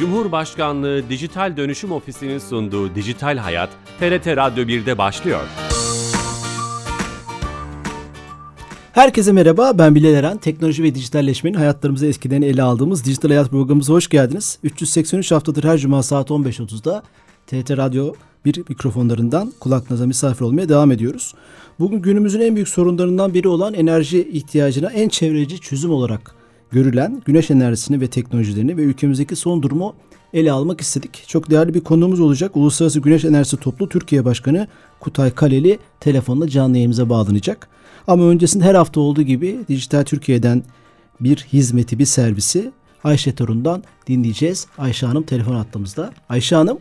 Cumhurbaşkanlığı Dijital Dönüşüm Ofisi'nin sunduğu Dijital Hayat, TRT Radyo 1'de başlıyor. Herkese merhaba, ben Bilal Eren. Teknoloji ve dijitalleşmenin hayatlarımızı eskiden ele aldığımız Dijital Hayat programımıza hoş geldiniz. 383 haftadır her cuma saat 15.30'da TRT Radyo 1 mikrofonlarından kulaklarınıza misafir olmaya devam ediyoruz. Bugün günümüzün en büyük sorunlarından biri olan enerji ihtiyacına en çevreci çözüm olarak görülen güneş enerjisini ve teknolojilerini ve ülkemizdeki son durumu ele almak istedik. Çok değerli bir konuğumuz olacak. Uluslararası Güneş Enerjisi Toplu Türkiye Başkanı Kutay Kaleli telefonla canlı yayınımıza bağlanacak. Ama öncesinde her hafta olduğu gibi Dijital Türkiye'den bir hizmeti, bir servisi Ayşe Torun'dan dinleyeceğiz. Ayşe Hanım telefon attığımızda. Ayşe Hanım.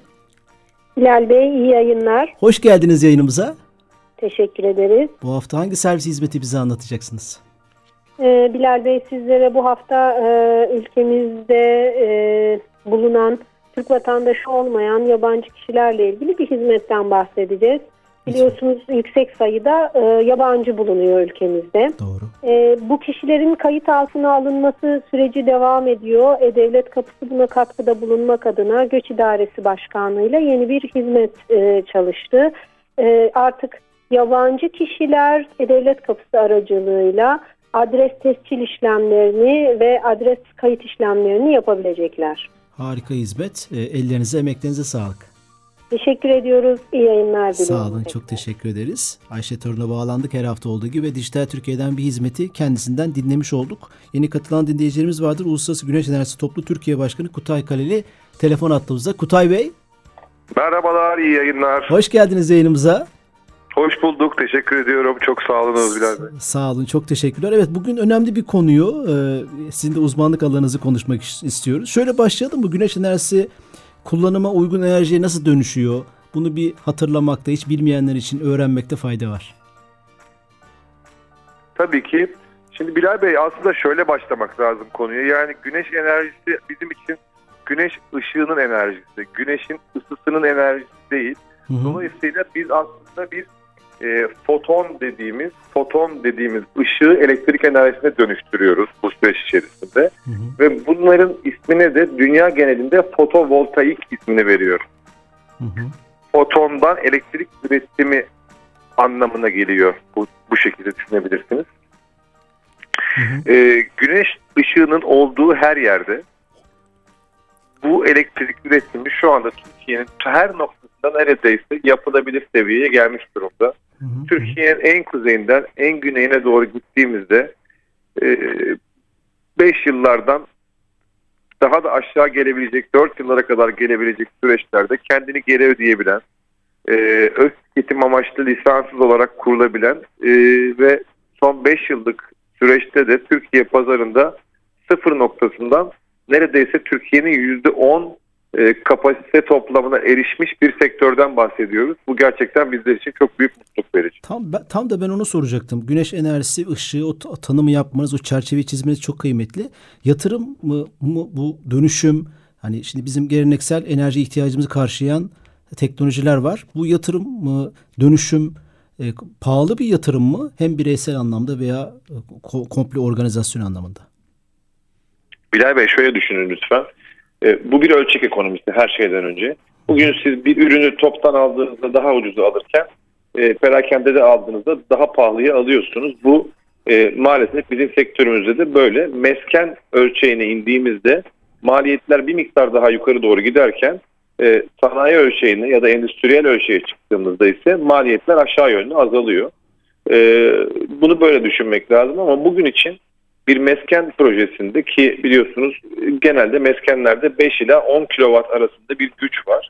Bilal Bey iyi yayınlar. Hoş geldiniz yayınımıza. Teşekkür ederiz. Bu hafta hangi servis hizmeti bize anlatacaksınız? Ee, Bilal Bey sizlere bu hafta e, ülkemizde e, bulunan Türk vatandaşı olmayan yabancı kişilerle ilgili bir hizmetten bahsedeceğiz. Biliyorsunuz yüksek sayıda e, yabancı bulunuyor ülkemizde. Doğru. E, bu kişilerin kayıt altına alınması süreci devam ediyor. E, Devlet Kapısı buna katkıda bulunmak adına Göç İdaresi Başkanlığı'yla yeni bir hizmet e, çalıştı. E, artık yabancı kişiler e, Devlet Kapısı aracılığıyla adres tescil işlemlerini ve adres kayıt işlemlerini yapabilecekler. Harika hizmet. E, ellerinize, emeklerinize sağlık. Teşekkür ediyoruz. İyi yayınlar diliyorum. Sağ olun. Çok teşekkür ederiz. Ayşe Torun'a bağlandık her hafta olduğu gibi ve Dijital Türkiye'den bir hizmeti kendisinden dinlemiş olduk. Yeni katılan dinleyicilerimiz vardır. Uluslararası Güneş Enerjisi Toplu Türkiye Başkanı Kutay Kaleli telefon attığımızda. Kutay Bey. Merhabalar, iyi yayınlar. Hoş geldiniz yayınımıza. Hoş bulduk, teşekkür ediyorum. Çok sağ olun Bilal Bey. Sağ olun, çok teşekkürler. Evet, bugün önemli bir konuyu, e, sizin de uzmanlık alanınızı konuşmak istiyoruz. Şöyle başlayalım mı? Güneş enerjisi kullanıma uygun enerjiye nasıl dönüşüyor? Bunu bir hatırlamakta, hiç bilmeyenler için öğrenmekte fayda var. Tabii ki. Şimdi Bilal Bey aslında şöyle başlamak lazım konuya. Yani güneş enerjisi bizim için güneş ışığının enerjisi, güneşin ısısının enerjisi değil. Hı hı. Dolayısıyla biz aslında bir e, foton dediğimiz foton dediğimiz ışığı elektrik enerjisine dönüştürüyoruz bu süreç içerisinde. Hı hı. Ve bunların ismine de dünya genelinde fotovoltaik ismini veriyor. Hı hı. Fotondan elektrik üretimi anlamına geliyor. Bu, bu şekilde düşünebilirsiniz. Hı hı. E, güneş ışığının olduğu her yerde bu elektrik üretimi şu anda Türkiye'nin her noktasında neredeyse yapılabilir seviyeye gelmiş durumda. Türkiye'nin en kuzeyinden en güneyine doğru gittiğimizde 5 e, yıllardan daha da aşağı gelebilecek 4 yıllara kadar gelebilecek süreçlerde kendini geri ödeyebilen e, öz tüketim amaçlı lisanssız olarak kurulabilen e, ve son 5 yıllık süreçte de Türkiye pazarında sıfır noktasından neredeyse Türkiye'nin %10 e, kapasite toplamına erişmiş bir sektörden bahsediyoruz. Bu gerçekten bizler için çok büyük mutluluk verici. Tam, tam da ben onu soracaktım. Güneş enerjisi, ışığı, o tanımı yapmanız, o çerçeveyi çizmeniz çok kıymetli. Yatırım mı, mı bu dönüşüm? Hani şimdi bizim geleneksel enerji ihtiyacımızı karşılayan teknolojiler var. Bu yatırım mı, dönüşüm e, pahalı bir yatırım mı? Hem bireysel anlamda veya e, komple organizasyon anlamında. Bilal Bey şöyle düşünün lütfen. E, bu bir ölçek ekonomisi her şeyden önce. Bugün siz bir ürünü toptan aldığınızda daha ucuza alırken e, perakende de aldığınızda daha pahalıya alıyorsunuz. Bu e, maalesef bizim sektörümüzde de böyle. Mesken ölçeğine indiğimizde maliyetler bir miktar daha yukarı doğru giderken e, sanayi ölçeğine ya da endüstriyel ölçeğe çıktığımızda ise maliyetler aşağı yönlü azalıyor. E, bunu böyle düşünmek lazım ama bugün için bir mesken projesinde ki biliyorsunuz genelde meskenlerde 5 ila 10 kilowatt arasında bir güç var.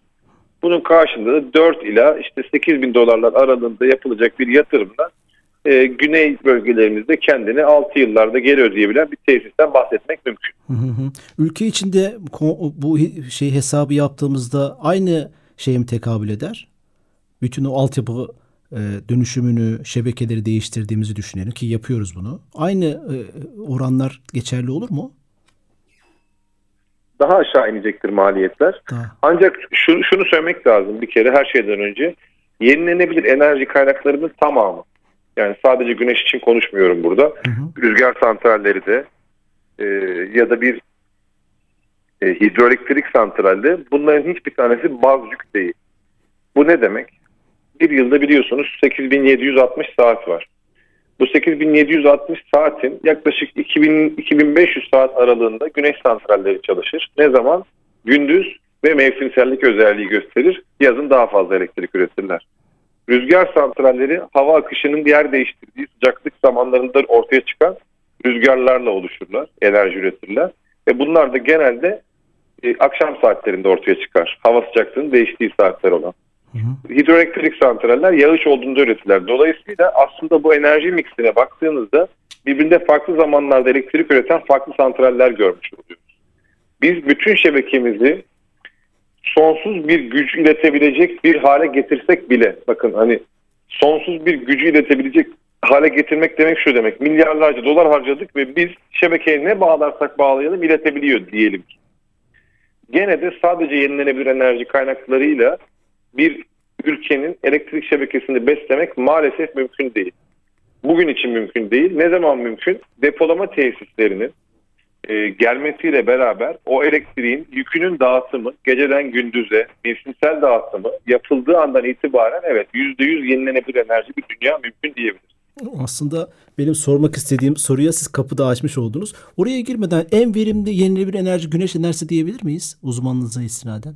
Bunun karşında da 4 ila işte 8 bin dolarlar aralığında yapılacak bir yatırımla e, güney bölgelerimizde kendini 6 yıllarda geri ödeyebilen bir tesisten bahsetmek mümkün. Ülke içinde bu şey hesabı yaptığımızda aynı şeye mi tekabül eder? Bütün o altyapı dönüşümünü, şebekeleri değiştirdiğimizi düşünelim ki yapıyoruz bunu. Aynı e, oranlar geçerli olur mu? Daha aşağı inecektir maliyetler. Daha. Ancak şunu, şunu söylemek lazım bir kere her şeyden önce. Yenilenebilir enerji kaynaklarının tamamı. Yani sadece güneş için konuşmuyorum burada. Hı hı. Rüzgar santralleri de e, ya da bir e, hidroelektrik santralde bunların hiçbir tanesi baz yük değil. Bu ne demek? Bir yılda biliyorsunuz 8760 saat var. Bu 8760 saatin yaklaşık 2000, 2500 saat aralığında güneş santralleri çalışır. Ne zaman? Gündüz ve mevsimsellik özelliği gösterir. Yazın daha fazla elektrik üretirler. Rüzgar santralleri hava akışının yer değiştirdiği sıcaklık zamanlarında ortaya çıkan rüzgarlarla oluşurlar, enerji üretirler. Ve bunlar da genelde e, akşam saatlerinde ortaya çıkar. Hava sıcaklığının değiştiği saatler olan. Hı. Hidroelektrik santraller yağış olduğunda üretirler. Dolayısıyla aslında bu enerji miksine baktığınızda birbirinde farklı zamanlarda elektrik üreten farklı santraller görmüş oluyoruz. Biz bütün şebekemizi sonsuz bir güç iletebilecek bir hale getirsek bile bakın hani sonsuz bir gücü iletebilecek hale getirmek demek şu demek. Milyarlarca dolar harcadık ve biz şebekeye ne bağlarsak bağlayalım iletebiliyor diyelim ki. Gene de sadece yenilenebilir enerji kaynaklarıyla bir ülkenin elektrik şebekesini beslemek maalesef mümkün değil. Bugün için mümkün değil. Ne zaman mümkün? Depolama tesislerinin e, gelmesiyle beraber o elektriğin yükünün dağıtımı geceden gündüze mevsimsel dağıtımı yapıldığı andan itibaren evet %100 yenilenebilir enerji bir dünya mümkün diyebiliriz. Aslında benim sormak istediğim soruya siz kapıda açmış oldunuz. Oraya girmeden en verimli yenilenebilir enerji güneş enerjisi diyebilir miyiz uzmanlığınıza istinaden?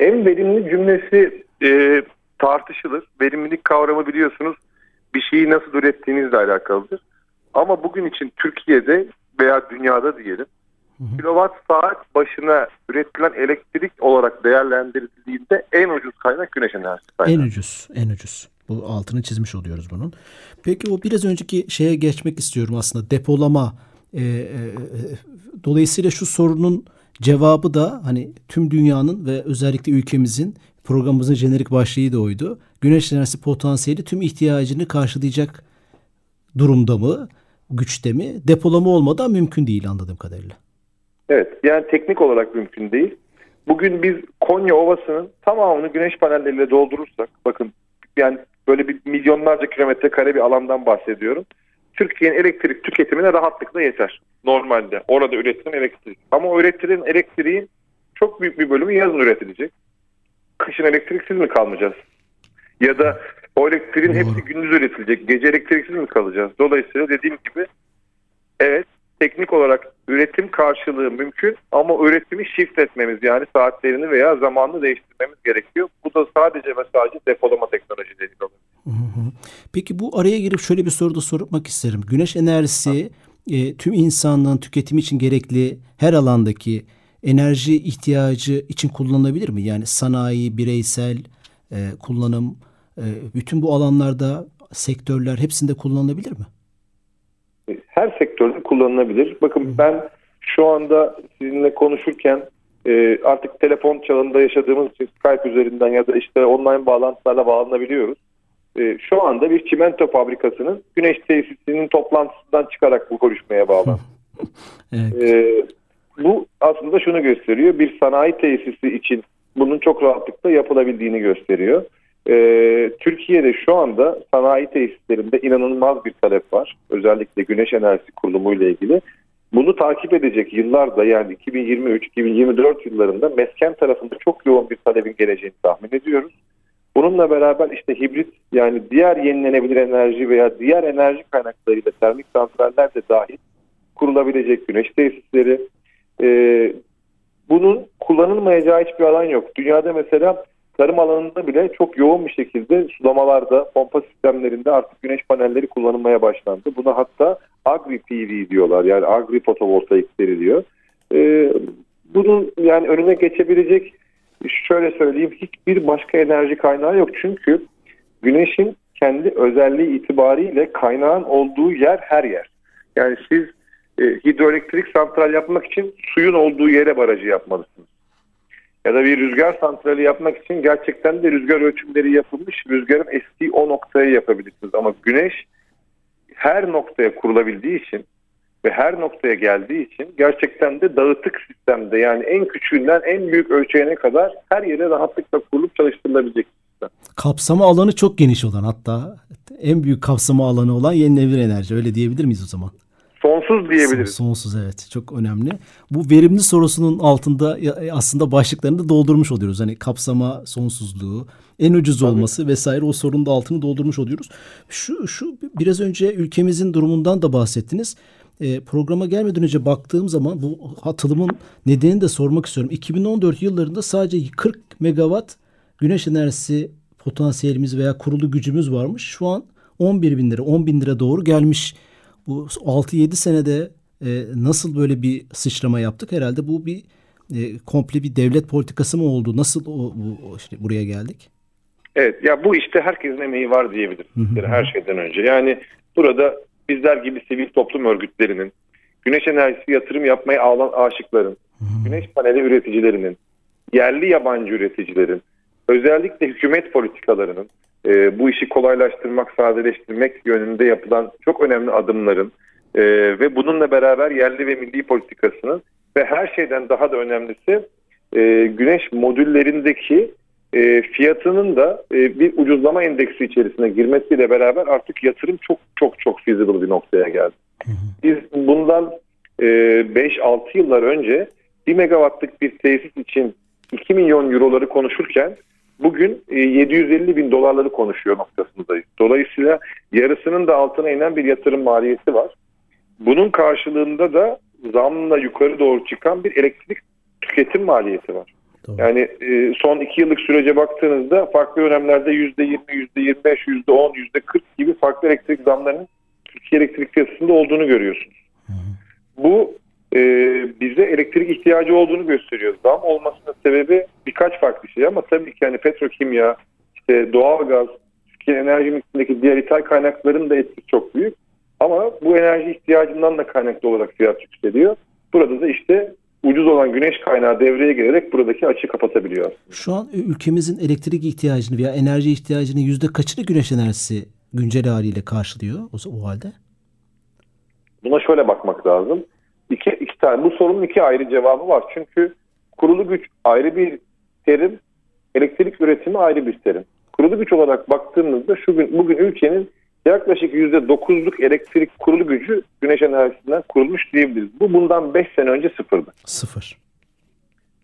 En verimli cümlesi e, tartışılır. Verimlilik kavramı biliyorsunuz bir şeyi nasıl ürettiğinizle alakalıdır. Ama bugün için Türkiye'de veya dünyada diyelim kilowatt saat başına üretilen elektrik olarak değerlendirildiğinde en ucuz kaynak güneş enerjisi kaynağı. En ucuz, en ucuz. Bu altını çizmiş oluyoruz bunun. Peki o biraz önceki şeye geçmek istiyorum aslında depolama. E, e, dolayısıyla şu sorunun cevabı da hani tüm dünyanın ve özellikle ülkemizin programımızın jenerik başlığı da oydu. Güneş enerjisi potansiyeli tüm ihtiyacını karşılayacak durumda mı, güçte mi? Depolama olmadan mümkün değil anladığım kadarıyla. Evet yani teknik olarak mümkün değil. Bugün biz Konya Ovası'nın tamamını güneş panelleriyle doldurursak bakın yani böyle bir milyonlarca kilometre kare bir alandan bahsediyorum. Türkiye'nin elektrik tüketimine rahatlıkla yeter normalde. Orada üretilen elektrik. Ama o üretilen elektriğin çok büyük bir bölümü yazın üretilecek. Kışın elektriksiz mi kalmayacağız? Ya da o elektriğin Doğru. hepsi gündüz üretilecek. Gece elektriksiz mi kalacağız? Dolayısıyla dediğim gibi evet teknik olarak üretim karşılığı mümkün ama üretimi shift etmemiz yani saatlerini veya zamanını değiştirmemiz gerekiyor. Bu da sadece ve sadece depolama teknolojileri olabilir. Peki bu araya girip şöyle bir soru da sormak isterim. Güneş enerjisi e, tüm insanlığın tüketimi için gerekli her alandaki enerji ihtiyacı için kullanılabilir mi? Yani sanayi, bireysel e, kullanım, e, bütün bu alanlarda sektörler hepsinde kullanılabilir mi? Her sektörde kullanılabilir. Bakın ben şu anda sizinle konuşurken e, artık telefon çağında yaşadığımız için Skype üzerinden ya da işte online bağlantılarla bağlanabiliyoruz. E, şu anda bir çimento fabrikasının güneş tesisinin toplantısından çıkarak bu görüşmeye bağlandı. evet. e, bu aslında şunu gösteriyor. Bir sanayi tesisi için bunun çok rahatlıkla yapılabildiğini gösteriyor. Ee, Türkiye'de şu anda sanayi tesislerinde inanılmaz bir talep var. Özellikle güneş enerjisi kurulumu ile ilgili. Bunu takip edecek yıllarda yani 2023-2024 yıllarında mesken tarafında çok yoğun bir talebin geleceğini tahmin ediyoruz. Bununla beraber işte hibrit yani diğer yenilenebilir enerji veya diğer enerji kaynaklarıyla termik santraller de dahil kurulabilecek güneş tesisleri. Ee, bunun kullanılmayacağı hiçbir alan yok. Dünyada mesela tarım alanında bile çok yoğun bir şekilde sulamalarda, pompa sistemlerinde artık güneş panelleri kullanılmaya başlandı. Buna hatta agri PV diyorlar yani agri fotovoltaik deniliyor. Ee, bunun yani önüne geçebilecek şöyle söyleyeyim hiçbir başka enerji kaynağı yok. Çünkü güneşin kendi özelliği itibariyle kaynağın olduğu yer her yer. Yani siz e, hidroelektrik santral yapmak için suyun olduğu yere barajı yapmalısınız ya da bir rüzgar santrali yapmak için gerçekten de rüzgar ölçümleri yapılmış. Rüzgarın estiği o noktaya yapabilirsiniz. Ama güneş her noktaya kurulabildiği için ve her noktaya geldiği için gerçekten de dağıtık sistemde yani en küçüğünden en büyük ölçeğine kadar her yere rahatlıkla kurulup çalıştırılabilecek sistem. Kapsama alanı çok geniş olan hatta en büyük kapsama alanı olan yenilenebilir enerji öyle diyebilir miyiz o zaman? Sonsuz diyebiliriz. Sonsuz evet çok önemli. Bu verimli sorusunun altında aslında başlıklarını da doldurmuş oluyoruz. Hani kapsama sonsuzluğu, en ucuz Tabii. olması vesaire o sorunun da altını doldurmuş oluyoruz. Şu şu biraz önce ülkemizin durumundan da bahsettiniz. E, programa gelmeden önce baktığım zaman bu atılımın nedenini de sormak istiyorum. 2014 yıllarında sadece 40 megawatt güneş enerjisi potansiyelimiz veya kurulu gücümüz varmış. Şu an 11 bin lira, 10 bin lira doğru gelmiş. Bu 6-7 senede e, nasıl böyle bir sıçrama yaptık? Herhalde bu bir e, komple bir devlet politikası mı oldu? Nasıl o, bu, işte buraya geldik? Evet ya bu işte herkesin emeği var diyebilirim her şeyden önce. Yani burada bizler gibi sivil toplum örgütlerinin, güneş enerjisi yatırım yapmaya alan aşıkların, güneş paneli üreticilerinin, yerli yabancı üreticilerin, özellikle hükümet politikalarının e, bu işi kolaylaştırmak, sadeleştirmek yönünde yapılan çok önemli adımların e, ve bununla beraber yerli ve milli politikasının ve her şeyden daha da önemlisi e, güneş modüllerindeki e, fiyatının da e, bir ucuzlama endeksi içerisine girmesiyle beraber artık yatırım çok çok çok feasible bir noktaya geldi. Biz bundan e, 5-6 yıllar önce 1 megawattlık bir tesis için 2 milyon euroları konuşurken bugün e, 750 bin dolarları konuşuyor noktasındayız. Dolayısıyla yarısının da altına inen bir yatırım maliyeti var. Bunun karşılığında da zamla yukarı doğru çıkan bir elektrik tüketim maliyeti var. Doğru. Yani e, son iki yıllık sürece baktığınızda farklı dönemlerde yüzde yirmi, yüzde yirmi beş, yüzde on, yüzde kırk gibi farklı elektrik zamlarının Türkiye elektrik piyasasında olduğunu görüyorsunuz. Hı hı. Bu e, bize elektrik ihtiyacı olduğunu gösteriyor. Zam olmasının sebebi birkaç farklı şey ama tabii ki yani petrokimya, işte doğalgaz, Türkiye enerji miksindeki diğer ithal kaynakların da etkisi çok büyük. Ama bu enerji ihtiyacından da kaynaklı olarak fiyat yükseliyor. Burada da işte ucuz olan güneş kaynağı devreye girerek buradaki açığı kapatabiliyor. Şu an ülkemizin elektrik ihtiyacını veya enerji ihtiyacını yüzde kaçını güneş enerjisi güncel haliyle karşılıyor o, o halde? Buna şöyle bakmak lazım. İki, iki tane, bu sorunun iki ayrı cevabı var. Çünkü kurulu güç ayrı bir terim, elektrik üretimi ayrı bir terim. Kurulu güç olarak baktığımızda şu gün, bugün ülkenin yaklaşık %9'luk elektrik kurulu gücü güneş enerjisinden kurulmuş diyebiliriz. Bu bundan 5 sene önce sıfırdı. Sıfır.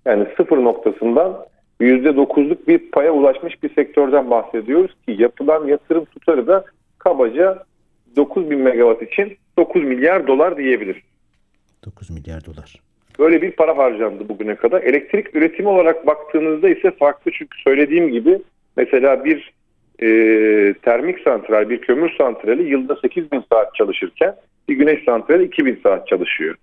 Yani sıfır noktasından %9'luk bir paya ulaşmış bir sektörden bahsediyoruz ki yapılan yatırım tutarı da kabaca 9 bin megawatt için 9 milyar dolar diyebiliriz. 9 milyar dolar. Böyle bir para harcandı bugüne kadar. Elektrik üretimi olarak baktığınızda ise farklı çünkü söylediğim gibi mesela bir e, termik santral, bir kömür santrali yılda 8 bin saat çalışırken bir güneş santrali 2 bin saat çalışıyor.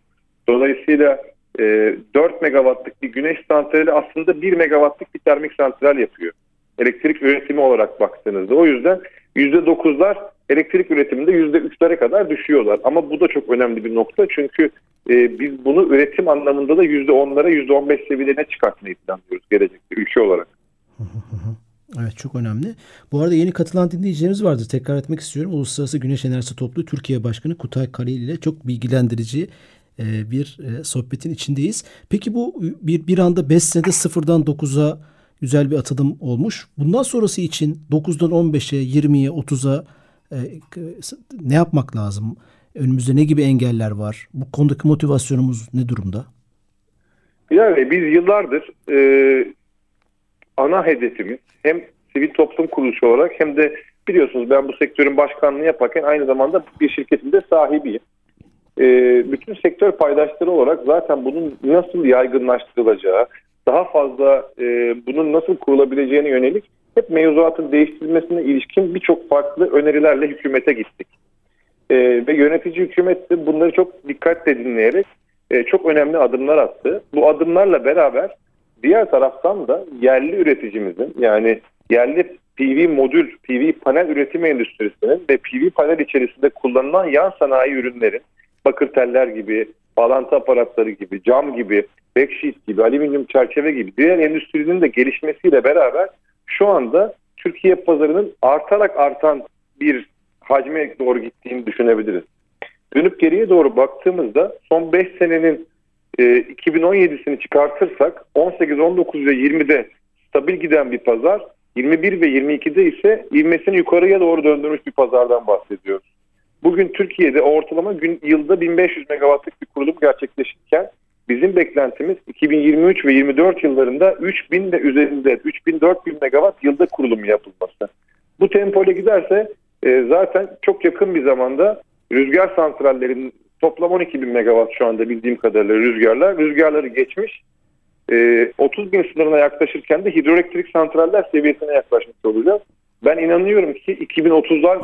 Dolayısıyla e, 4 megawattlık bir güneş santrali aslında 1 megawattlık bir termik santral yapıyor. Elektrik üretimi olarak baktığınızda. O yüzden %9'lar elektrik üretiminde %3'lere kadar düşüyorlar. Ama bu da çok önemli bir nokta çünkü e, biz bunu üretim anlamında da %10'lara %15 seviyelerine çıkartmayı planlıyoruz gelecekte ülke olarak. Evet çok önemli. Bu arada yeni katılan dinleyicilerimiz vardır. Tekrar etmek istiyorum. Uluslararası Güneş Enerjisi Topluluğu Türkiye Başkanı Kutay Karayel ile çok bilgilendirici e, bir e, sohbetin içindeyiz. Peki bu bir, bir anda 5 senede sıfırdan 9'a güzel bir atılım olmuş. Bundan sonrası için 9'dan 15'e, 20'ye, 30'a ne yapmak lazım? Önümüzde ne gibi engeller var? Bu konudaki motivasyonumuz ne durumda? Yani biz yıllardır e, ana hedefimiz hem sivil toplum kuruluşu olarak hem de biliyorsunuz ben bu sektörün başkanlığını yaparken aynı zamanda bir şirketin de sahibiyim. E, bütün sektör paydaşları olarak zaten bunun nasıl yaygınlaştırılacağı, daha fazla e, bunun nasıl kurulabileceğine yönelik hep mevzuatın değiştirilmesine ilişkin birçok farklı önerilerle hükümete gittik. E, ve yönetici hükümet de bunları çok dikkatle dinleyerek e, çok önemli adımlar attı. Bu adımlarla beraber diğer taraftan da yerli üreticimizin yani yerli PV modül, PV panel üretim endüstrisinin ve PV panel içerisinde kullanılan yan sanayi ürünlerin bakır teller gibi, bağlantı aparatları gibi, cam gibi, backsheet gibi, alüminyum çerçeve gibi diğer endüstrinin de gelişmesiyle beraber şu anda Türkiye pazarının artarak artan bir hacme doğru gittiğini düşünebiliriz. Dönüp geriye doğru baktığımızda son 5 senenin e, 2017'sini çıkartırsak 18, 19 ve 20'de stabil giden bir pazar 21 ve 22'de ise ivmesini yukarıya doğru döndürmüş bir pazardan bahsediyoruz. Bugün Türkiye'de ortalama gün yılda 1500 megawattlık bir kurulum gerçekleşirken bizim beklentimiz 2023 ve 24 yıllarında 3000 ve üzerinde 3000-4000 megawatt yılda kurulum yapılması. Bu tempoyla giderse e, zaten çok yakın bir zamanda rüzgar santrallerinin toplam 12 bin megawatt şu anda bildiğim kadarıyla rüzgarlar. Rüzgarları geçmiş. E, 30 bin sınırına yaklaşırken de hidroelektrik santraller seviyesine yaklaşmış olacağız. Ben inanıyorum ki 2030'lar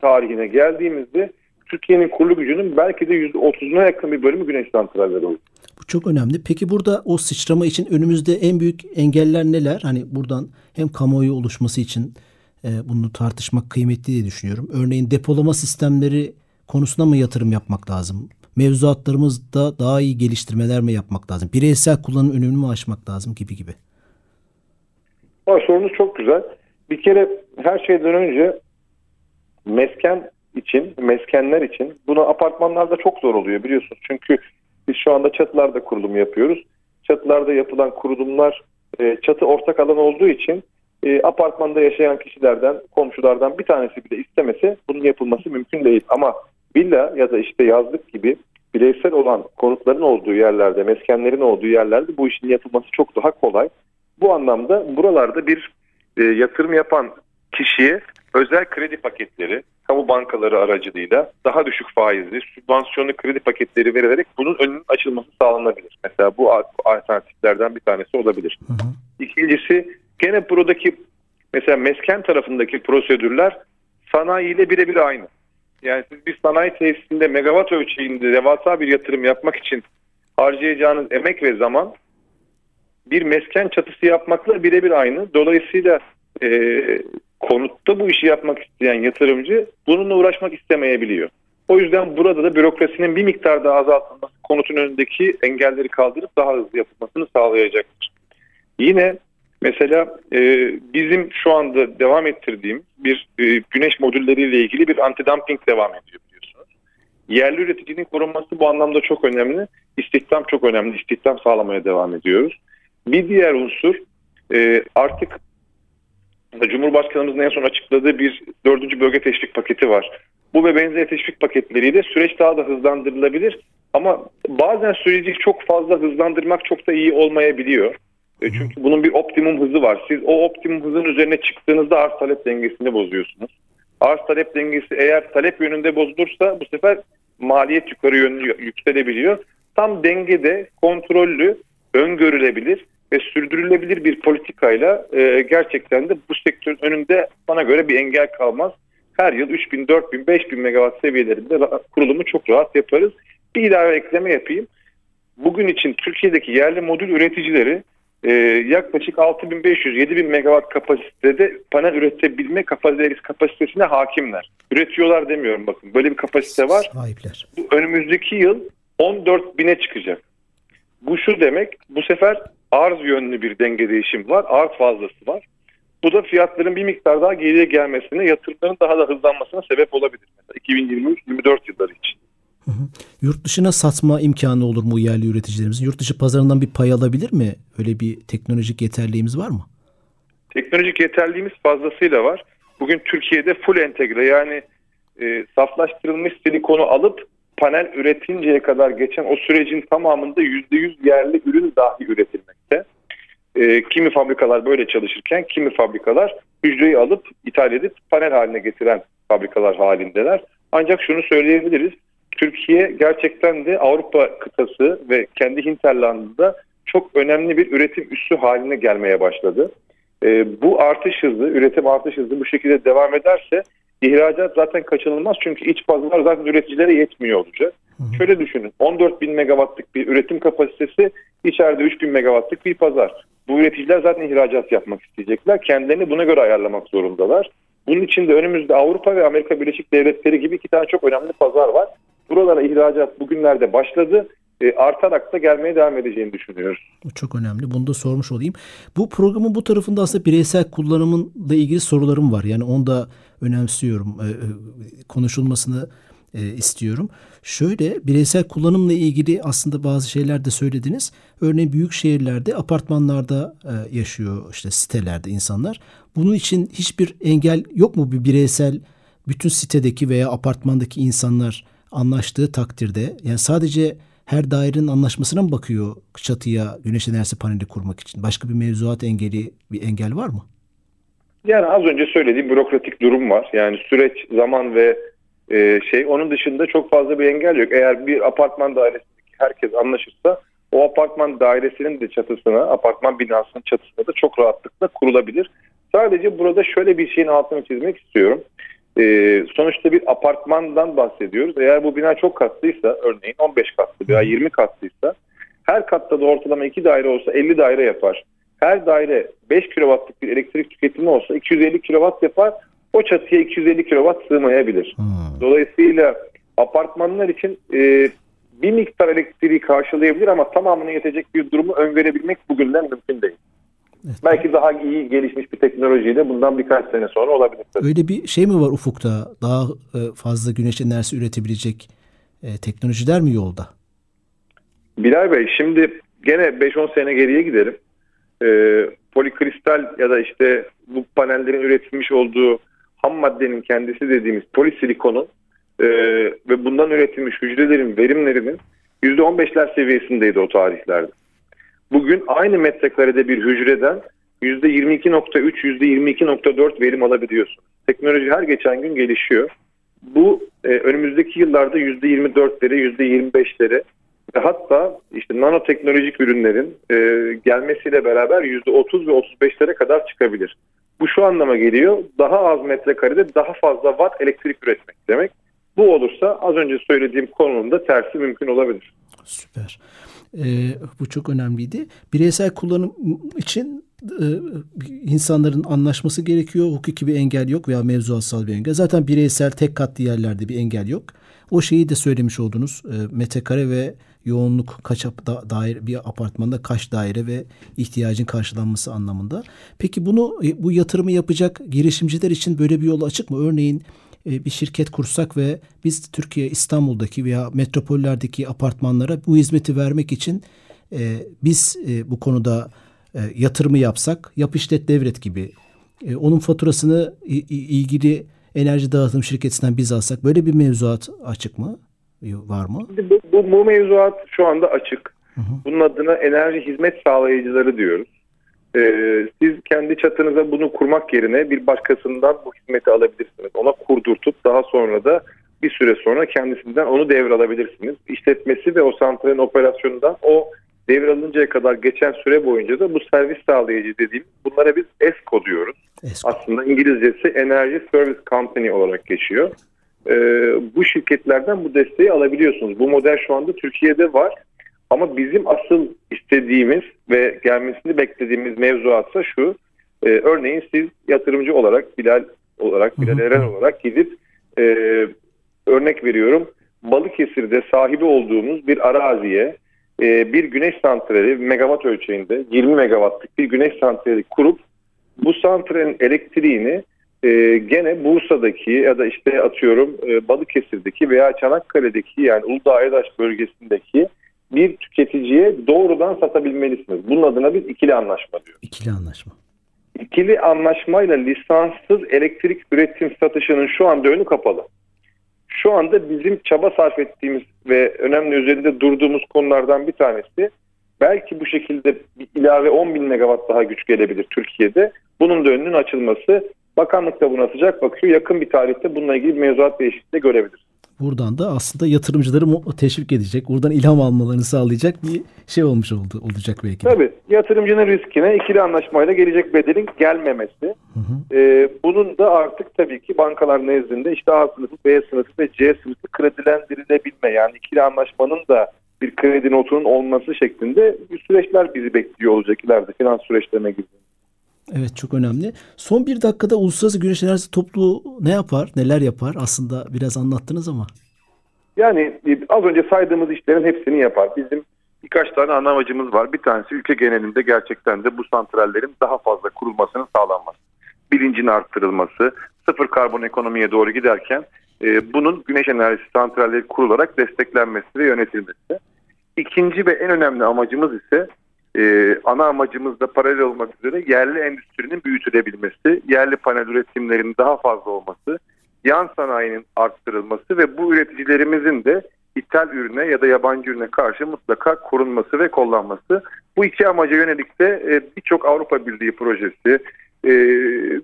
tarihine geldiğimizde Türkiye'nin kurulu gücünün belki de %30'una yakın bir bölümü güneş santralleri olur. Bu çok önemli. Peki burada o sıçrama için önümüzde en büyük engeller neler? Hani buradan hem kamuoyu oluşması için e, bunu tartışmak kıymetli diye düşünüyorum. Örneğin depolama sistemleri konusuna mı yatırım yapmak lazım? Mevzuatlarımızda daha iyi geliştirmeler mi yapmak lazım? Bireysel kullanım önünü mü aşmak lazım gibi gibi. Sorunuz çok güzel. Bir kere her şeyden önce mesken için, meskenler için bunu apartmanlarda çok zor oluyor biliyorsunuz. Çünkü biz şu anda çatılarda kurulum yapıyoruz. Çatılarda yapılan kurulumlar e, çatı ortak alan olduğu için e, apartmanda yaşayan kişilerden, komşulardan bir tanesi bile istemese bunun yapılması mümkün değil. Ama villa ya da işte yazlık gibi bireysel olan konutların olduğu yerlerde, meskenlerin olduğu yerlerde bu işin yapılması çok daha kolay. Bu anlamda buralarda bir e, yatırım yapan kişiye özel kredi paketleri, kamu bankaları aracılığıyla daha düşük faizli, sübvansiyonlu kredi paketleri verilerek bunun önünün açılması sağlanabilir. Mesela bu alternatiflerden bir tanesi olabilir. Hı hı. İkincisi gene buradaki mesela mesken tarafındaki prosedürler sanayiyle birebir aynı. Yani siz bir sanayi tesisinde megawatt ölçeğinde devasa bir yatırım yapmak için harcayacağınız emek ve zaman bir mesken çatısı yapmakla birebir aynı. Dolayısıyla e, konutta bu işi yapmak isteyen yatırımcı bununla uğraşmak istemeyebiliyor. O yüzden burada da bürokrasinin bir miktar daha azaltılması konutun önündeki engelleri kaldırıp daha hızlı yapılmasını sağlayacaktır. Yine mesela e, bizim şu anda devam ettirdiğim bir e, güneş modülleriyle ilgili bir antidumping devam ediyor biliyorsunuz. Yerli üreticinin korunması bu anlamda çok önemli. İstihdam çok önemli. İstihdam sağlamaya devam ediyoruz. Bir diğer unsur e, artık Cumhurbaşkanımızın en son açıkladığı bir dördüncü bölge teşvik paketi var. Bu ve benzeri teşvik paketleriyle süreç daha da hızlandırılabilir. Ama bazen süreci çok fazla hızlandırmak çok da iyi olmayabiliyor. E, çünkü bunun bir optimum hızı var. Siz o optimum hızın üzerine çıktığınızda arz talep dengesini bozuyorsunuz. Arz talep dengesi eğer talep yönünde bozulursa bu sefer maliyet yukarı yönlü yükselebiliyor. Tam dengede kontrollü, öngörülebilir ve sürdürülebilir bir politikayla e, gerçekten de bu sektörün önünde bana göre bir engel kalmaz. Her yıl 3000, 4000, 5000 megawatt seviyelerinde kurulumu çok rahat yaparız. Bir ilave ekleme yapayım. Bugün için Türkiye'deki yerli modül üreticileri e, yaklaşık 6500-7000 megawatt kapasitede panel üretebilme kapasitesine hakimler. Üretiyorlar demiyorum bakın. Böyle bir kapasite var. Sahipler. Bu önümüzdeki yıl 14 bine çıkacak. Bu şu demek bu sefer arz yönlü bir denge değişim var. Arz fazlası var. Bu da fiyatların bir miktar daha geriye gelmesine, yatırımların daha da hızlanmasına sebep olabilir. Mesela 2023-2024 yılları için. Hı hı. Yurt dışına satma imkanı olur mu yerli üreticilerimizin? Yurt dışı pazarından bir pay alabilir mi? Öyle bir teknolojik yeterliğimiz var mı? Teknolojik yeterliğimiz fazlasıyla var. Bugün Türkiye'de full entegre yani e, saflaştırılmış silikonu alıp panel üretinceye kadar geçen o sürecin tamamında %100 yerli ürün dahi üretilmekte. E, kimi fabrikalar böyle çalışırken kimi fabrikalar hücreyi alıp ithal edip panel haline getiren fabrikalar halindeler. Ancak şunu söyleyebiliriz. Türkiye gerçekten de Avrupa kıtası ve kendi hinterlandında çok önemli bir üretim üssü haline gelmeye başladı. E, bu artış hızı, üretim artış hızı bu şekilde devam ederse ihracat zaten kaçınılmaz çünkü iç pazarlar zaten üreticilere yetmiyor olacak. Hı hı. Şöyle düşünün 14 bin megawattlık bir üretim kapasitesi içeride 3 bin megawattlık bir pazar. Bu üreticiler zaten ihracat yapmak isteyecekler. Kendilerini buna göre ayarlamak zorundalar. Bunun için de önümüzde Avrupa ve Amerika Birleşik Devletleri gibi iki tane çok önemli pazar var. Buralara ihracat bugünlerde başladı e, artarak da gelmeye devam edeceğini düşünüyoruz. Bu çok önemli. Bunu da sormuş olayım. Bu programın bu tarafında aslında bireysel kullanımınla ilgili sorularım var. Yani onu da önemsiyorum. E, e, konuşulmasını e, istiyorum. Şöyle bireysel kullanımla ilgili aslında bazı şeyler de söylediniz. Örneğin büyük şehirlerde apartmanlarda yaşıyor işte sitelerde insanlar. Bunun için hiçbir engel yok mu bir bireysel bütün sitedeki veya apartmandaki insanlar anlaştığı takdirde yani sadece her dairenin anlaşmasına mı bakıyor çatıya güneş enerjisi paneli kurmak için? Başka bir mevzuat engeli bir engel var mı? Yani az önce söylediğim bürokratik durum var. Yani süreç, zaman ve e, şey onun dışında çok fazla bir engel yok. Eğer bir apartman dairesindeki herkes anlaşırsa o apartman dairesinin de çatısına, apartman binasının çatısına da çok rahatlıkla kurulabilir. Sadece burada şöyle bir şeyin altını çizmek istiyorum. Ee, sonuçta bir apartmandan bahsediyoruz. Eğer bu bina çok katlıysa, örneğin 15 katlı veya 20 katlıysa, her katta da ortalama 2 daire olsa 50 daire yapar. Her daire 5 kW'lık bir elektrik tüketimi olsa 250 kW yapar. O çatıya 250 kW sığmayabilir. Hmm. Dolayısıyla apartmanlar için e, bir miktar elektriği karşılayabilir ama tamamını yetecek bir durumu öngörebilmek bugünden mümkün değil. Evet. Belki daha iyi gelişmiş bir teknolojiyle bundan birkaç sene sonra olabilir. Öyle bir şey mi var ufukta? Daha e, fazla güneş enerjisi üretebilecek e, teknolojiler mi yolda? Bilal Bey şimdi gene 5-10 sene geriye gidelim. Ee, polikristal ya da işte bu panellerin üretilmiş olduğu ham maddenin kendisi dediğimiz polisilikonun e, ve bundan üretilmiş hücrelerin verimlerinin %15'ler seviyesindeydi o tarihlerde. Bugün aynı metrekarede bir hücreden %22.3, %22.4 verim alabiliyorsun. Teknoloji her geçen gün gelişiyor. Bu e, önümüzdeki yıllarda %24'lere, %25'lere ve hatta işte nanoteknolojik ürünlerin e, gelmesiyle beraber %30 ve 35'lere kadar çıkabilir. Bu şu anlama geliyor. Daha az metrekarede daha fazla watt elektrik üretmek demek. Bu olursa az önce söylediğim konunun da tersi mümkün olabilir. Süper. Ee, bu çok önemliydi. Bireysel kullanım için e, insanların anlaşması gerekiyor. Hukuki bir engel yok veya mevzuatsal bir engel. Zaten bireysel tek katlı yerlerde bir engel yok. O şeyi de söylemiş oldunuz. E, metrekare ve yoğunluk kaç da, daire bir apartmanda kaç daire ve ihtiyacın karşılanması anlamında. Peki bunu e, bu yatırımı yapacak girişimciler için böyle bir yol açık mı? Örneğin e, bir şirket kursak ve biz Türkiye İstanbul'daki veya metropollerdeki apartmanlara bu hizmeti vermek için e, biz e, bu konuda yatırımı yapsak yap işlet devret gibi onun faturasını ilgili enerji dağıtım şirketinden biz alsak böyle bir mevzuat açık mı? Var mı? Bu, bu, bu mevzuat şu anda açık. Hı hı. Bunun adına enerji hizmet sağlayıcıları diyoruz. Ee, siz kendi çatınıza bunu kurmak yerine bir başkasından bu hizmeti alabilirsiniz. Ona kurdurtup daha sonra da bir süre sonra kendisinden onu devralabilirsiniz. İşletmesi ve o santralin operasyonundan o devralıncaya kadar geçen süre boyunca da bu servis sağlayıcı dediğim bunlara biz ESCO diyoruz. ESCO. Aslında İngilizcesi Energy Service Company olarak geçiyor. Ee, bu şirketlerden bu desteği alabiliyorsunuz. Bu model şu anda Türkiye'de var. Ama bizim asıl istediğimiz ve gelmesini beklediğimiz mevzuatsa şu. E, örneğin siz yatırımcı olarak Bilal olarak, Bilal Eren olarak gidip e, örnek veriyorum Balıkesir'de sahibi olduğumuz bir araziye e, bir güneş santrali megawatt ölçeğinde 20 megawattlık bir güneş santrali kurup bu santralin elektriğini e, gene Bursa'daki ya da işte atıyorum e, Balıkesir'deki veya Çanakkale'deki yani Uludağ Aydaş bölgesindeki bir tüketiciye doğrudan satabilmelisiniz. Bunun adına biz ikili anlaşma diyoruz. İkili anlaşma. İkili anlaşmayla lisanssız elektrik üretim satışının şu anda önü kapalı. Şu anda bizim çaba sarf ettiğimiz ve önemli üzerinde durduğumuz konulardan bir tanesi belki bu şekilde bir ilave 10 bin megawatt daha güç gelebilir Türkiye'de. Bunun da önünün açılması. Bakanlık da buna sıcak bakıyor. Yakın bir tarihte bununla ilgili mevzuat değişikliği de görebiliriz. Buradan da aslında yatırımcıları teşvik edecek, buradan ilham almalarını sağlayacak bir şey olmuş oldu olacak belki. Tabii yatırımcının riskine ikili anlaşmayla gelecek bedelin gelmemesi. Hı hı. Ee, bunun da artık tabii ki bankalar nezdinde işte A sınıfı, B sınıfı ve C sınıfı kredilendirilebilme yani ikili anlaşmanın da bir kredi notunun olması şeklinde bir süreçler bizi bekliyor olacak ileride finans süreçlerine girdiğinde. Evet çok önemli. Son bir dakikada Uluslararası Güneş Enerjisi Topluluğu ne yapar, neler yapar? Aslında biraz anlattınız ama. Yani e, az önce saydığımız işlerin hepsini yapar. Bizim birkaç tane ana amacımız var. Bir tanesi ülke genelinde gerçekten de bu santrallerin daha fazla kurulmasının sağlanması. Bilincin arttırılması, sıfır karbon ekonomiye doğru giderken e, bunun güneş enerjisi santralleri kurularak desteklenmesi ve yönetilmesi. İkinci ve en önemli amacımız ise e, ana amacımız da paralel olmak üzere yerli endüstrinin büyütülebilmesi, yerli panel üretimlerinin daha fazla olması, yan sanayinin arttırılması ve bu üreticilerimizin de ithal ürüne ya da yabancı ürüne karşı mutlaka korunması ve kollanması. Bu iki amaca yönelik de e, birçok Avrupa Birliği projesi, e,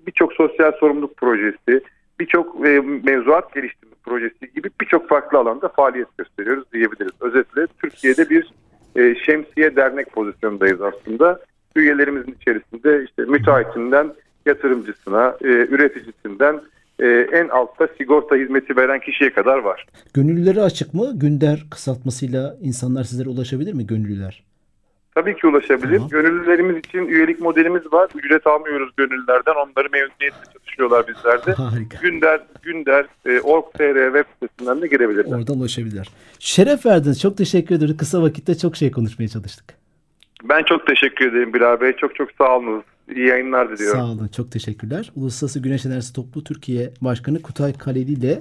birçok sosyal sorumluluk projesi, birçok e, mevzuat geliştirme projesi gibi birçok farklı alanda faaliyet gösteriyoruz diyebiliriz. Özetle Türkiye'de bir e, şemsiye dernek pozisyondayız aslında. Üyelerimizin içerisinde işte müteahhitinden yatırımcısına, e, üreticisinden e, en altta sigorta hizmeti veren kişiye kadar var. Gönüllülere açık mı? Günder kısaltmasıyla insanlar sizlere ulaşabilir mi gönüllüler? Tabii ki ulaşabilir. Tamam. Gönüllülerimiz için üyelik modelimiz var. Ücret almıyoruz gönüllülerden. Onları memnuniyetle çalışıyorlar bizlerde. Harika. Günder, Günder, e, Org.tr web sitesinden de girebilirler. Oradan ulaşabilirler. Şeref verdiniz. Çok teşekkür ederiz. Kısa vakitte çok şey konuşmaya çalıştık. Ben çok teşekkür ederim Bilal Bey. Çok çok sağ olunuz. İyi yayınlar diliyorum. Sağ olun. Çok teşekkürler. Uluslararası Güneş Enerjisi Toplu Türkiye Başkanı Kutay Kaleli ile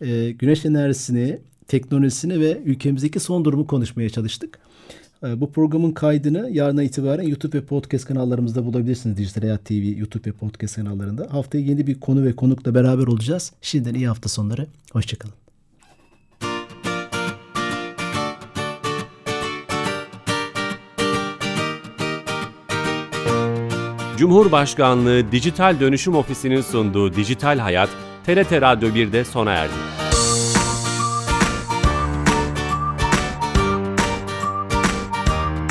e, güneş enerjisini, teknolojisini ve ülkemizdeki son durumu konuşmaya çalıştık. E, bu programın kaydını yarına itibaren YouTube ve podcast kanallarımızda bulabilirsiniz. Dijital Hayat TV YouTube ve podcast kanallarında. Haftaya yeni bir konu ve konukla beraber olacağız. Şimdiden iyi hafta sonları. Hoşçakalın. Cumhurbaşkanlığı Dijital Dönüşüm Ofisi'nin sunduğu Dijital Hayat, TRT Radyo 1'de sona erdi.